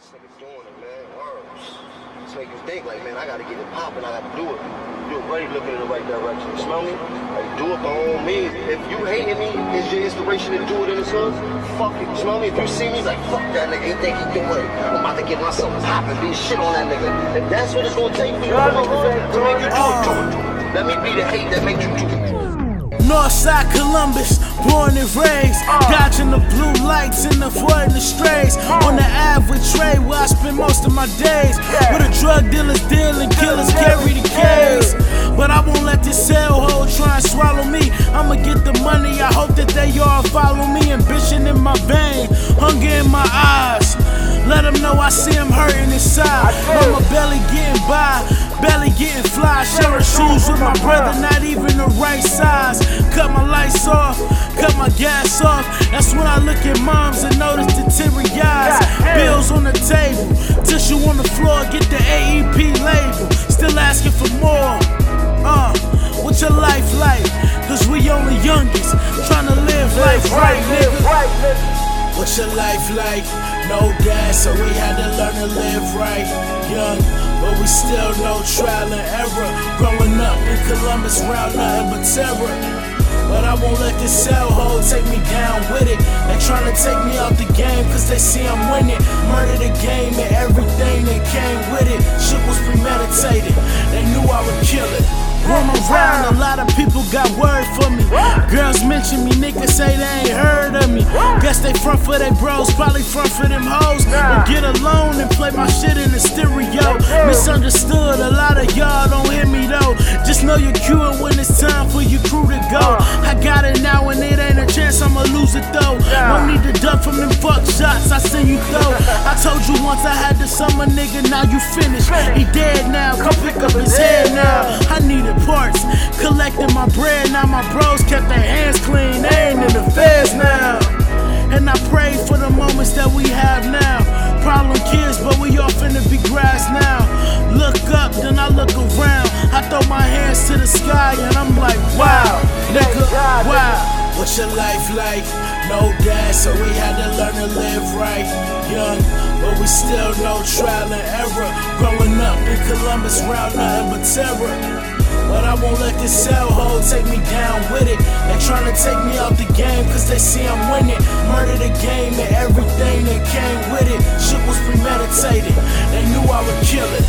This nigga doing it, man. Words. This make you think like, man, I gotta get it popping. I gotta do it. You already looking in the right direction. You smell me? Like, do it by all means. If you hating me, is your inspiration to do it in the sun? Fuck it. You smell me? If you see me, like, fuck that nigga. He think he doing it. I'm about to get myself popping. Be shit on that nigga. If that's what it's gonna take for you to make, to make you do it, do it. Let me be the hate that makes you do it. Northside Columbus, born and raised. Dodging the blue lights and avoiding the strays. On the spend most of my days. Where the drug dealers deal and killers carry the case. But I won't let this cell hole try and swallow me. I'ma get the money, I hope that they all follow me. Ambition in my vein, hunger in my eyes. Let them know I see them hurting inside. Mama belly getting by, belly getting fly. Sharing shoes with my brother, not even the right size. Cut my lights off, cut my gas off. That's when I look at moms and notice the teary eyes. Bills on the table, what's your life like? Cause we only youngest, trying to live life right, nigga. What's your life like? No gas, so we had to learn to live right. Young, but we still know trial and error. Growing up in Columbus, round nothing but terror. But I won't let this cell hole take me down with it. They trying to take me out the game cause they see I'm winning. Murder the game and they front for they bros, probably front for them hoes. Or get alone and play my shit in the stereo. Misunderstood, a lot of y'all don't hear me though. Just know you're queuing when it's time for your crew to go. I got it now and it ain't a chance I'ma lose it though. No need to duck from them fuck shots, I seen you throw. I told you once I had the summer nigga, now you finished. He dead now, come pick up his head now. I needed parts, collecting my bread. Now my bros kept their hands clean, they ain't in the feds now. And I pray for the moments that we have now. Problem kids, but we all finna be grass now. Look up, then I look around. I throw my hands to the sky and I'm like, wow, nigga, wow. What's your life like? No gas, so we had to learn to live right. Young, but we still know trial and error. Growing up in Columbus, round nothing but terror. But I won't let this cell hole take me down with it trying to take me out the game, cause they see I'm winning. Murder the game and everything that came with it. Shit was premeditated, they knew I would kill it.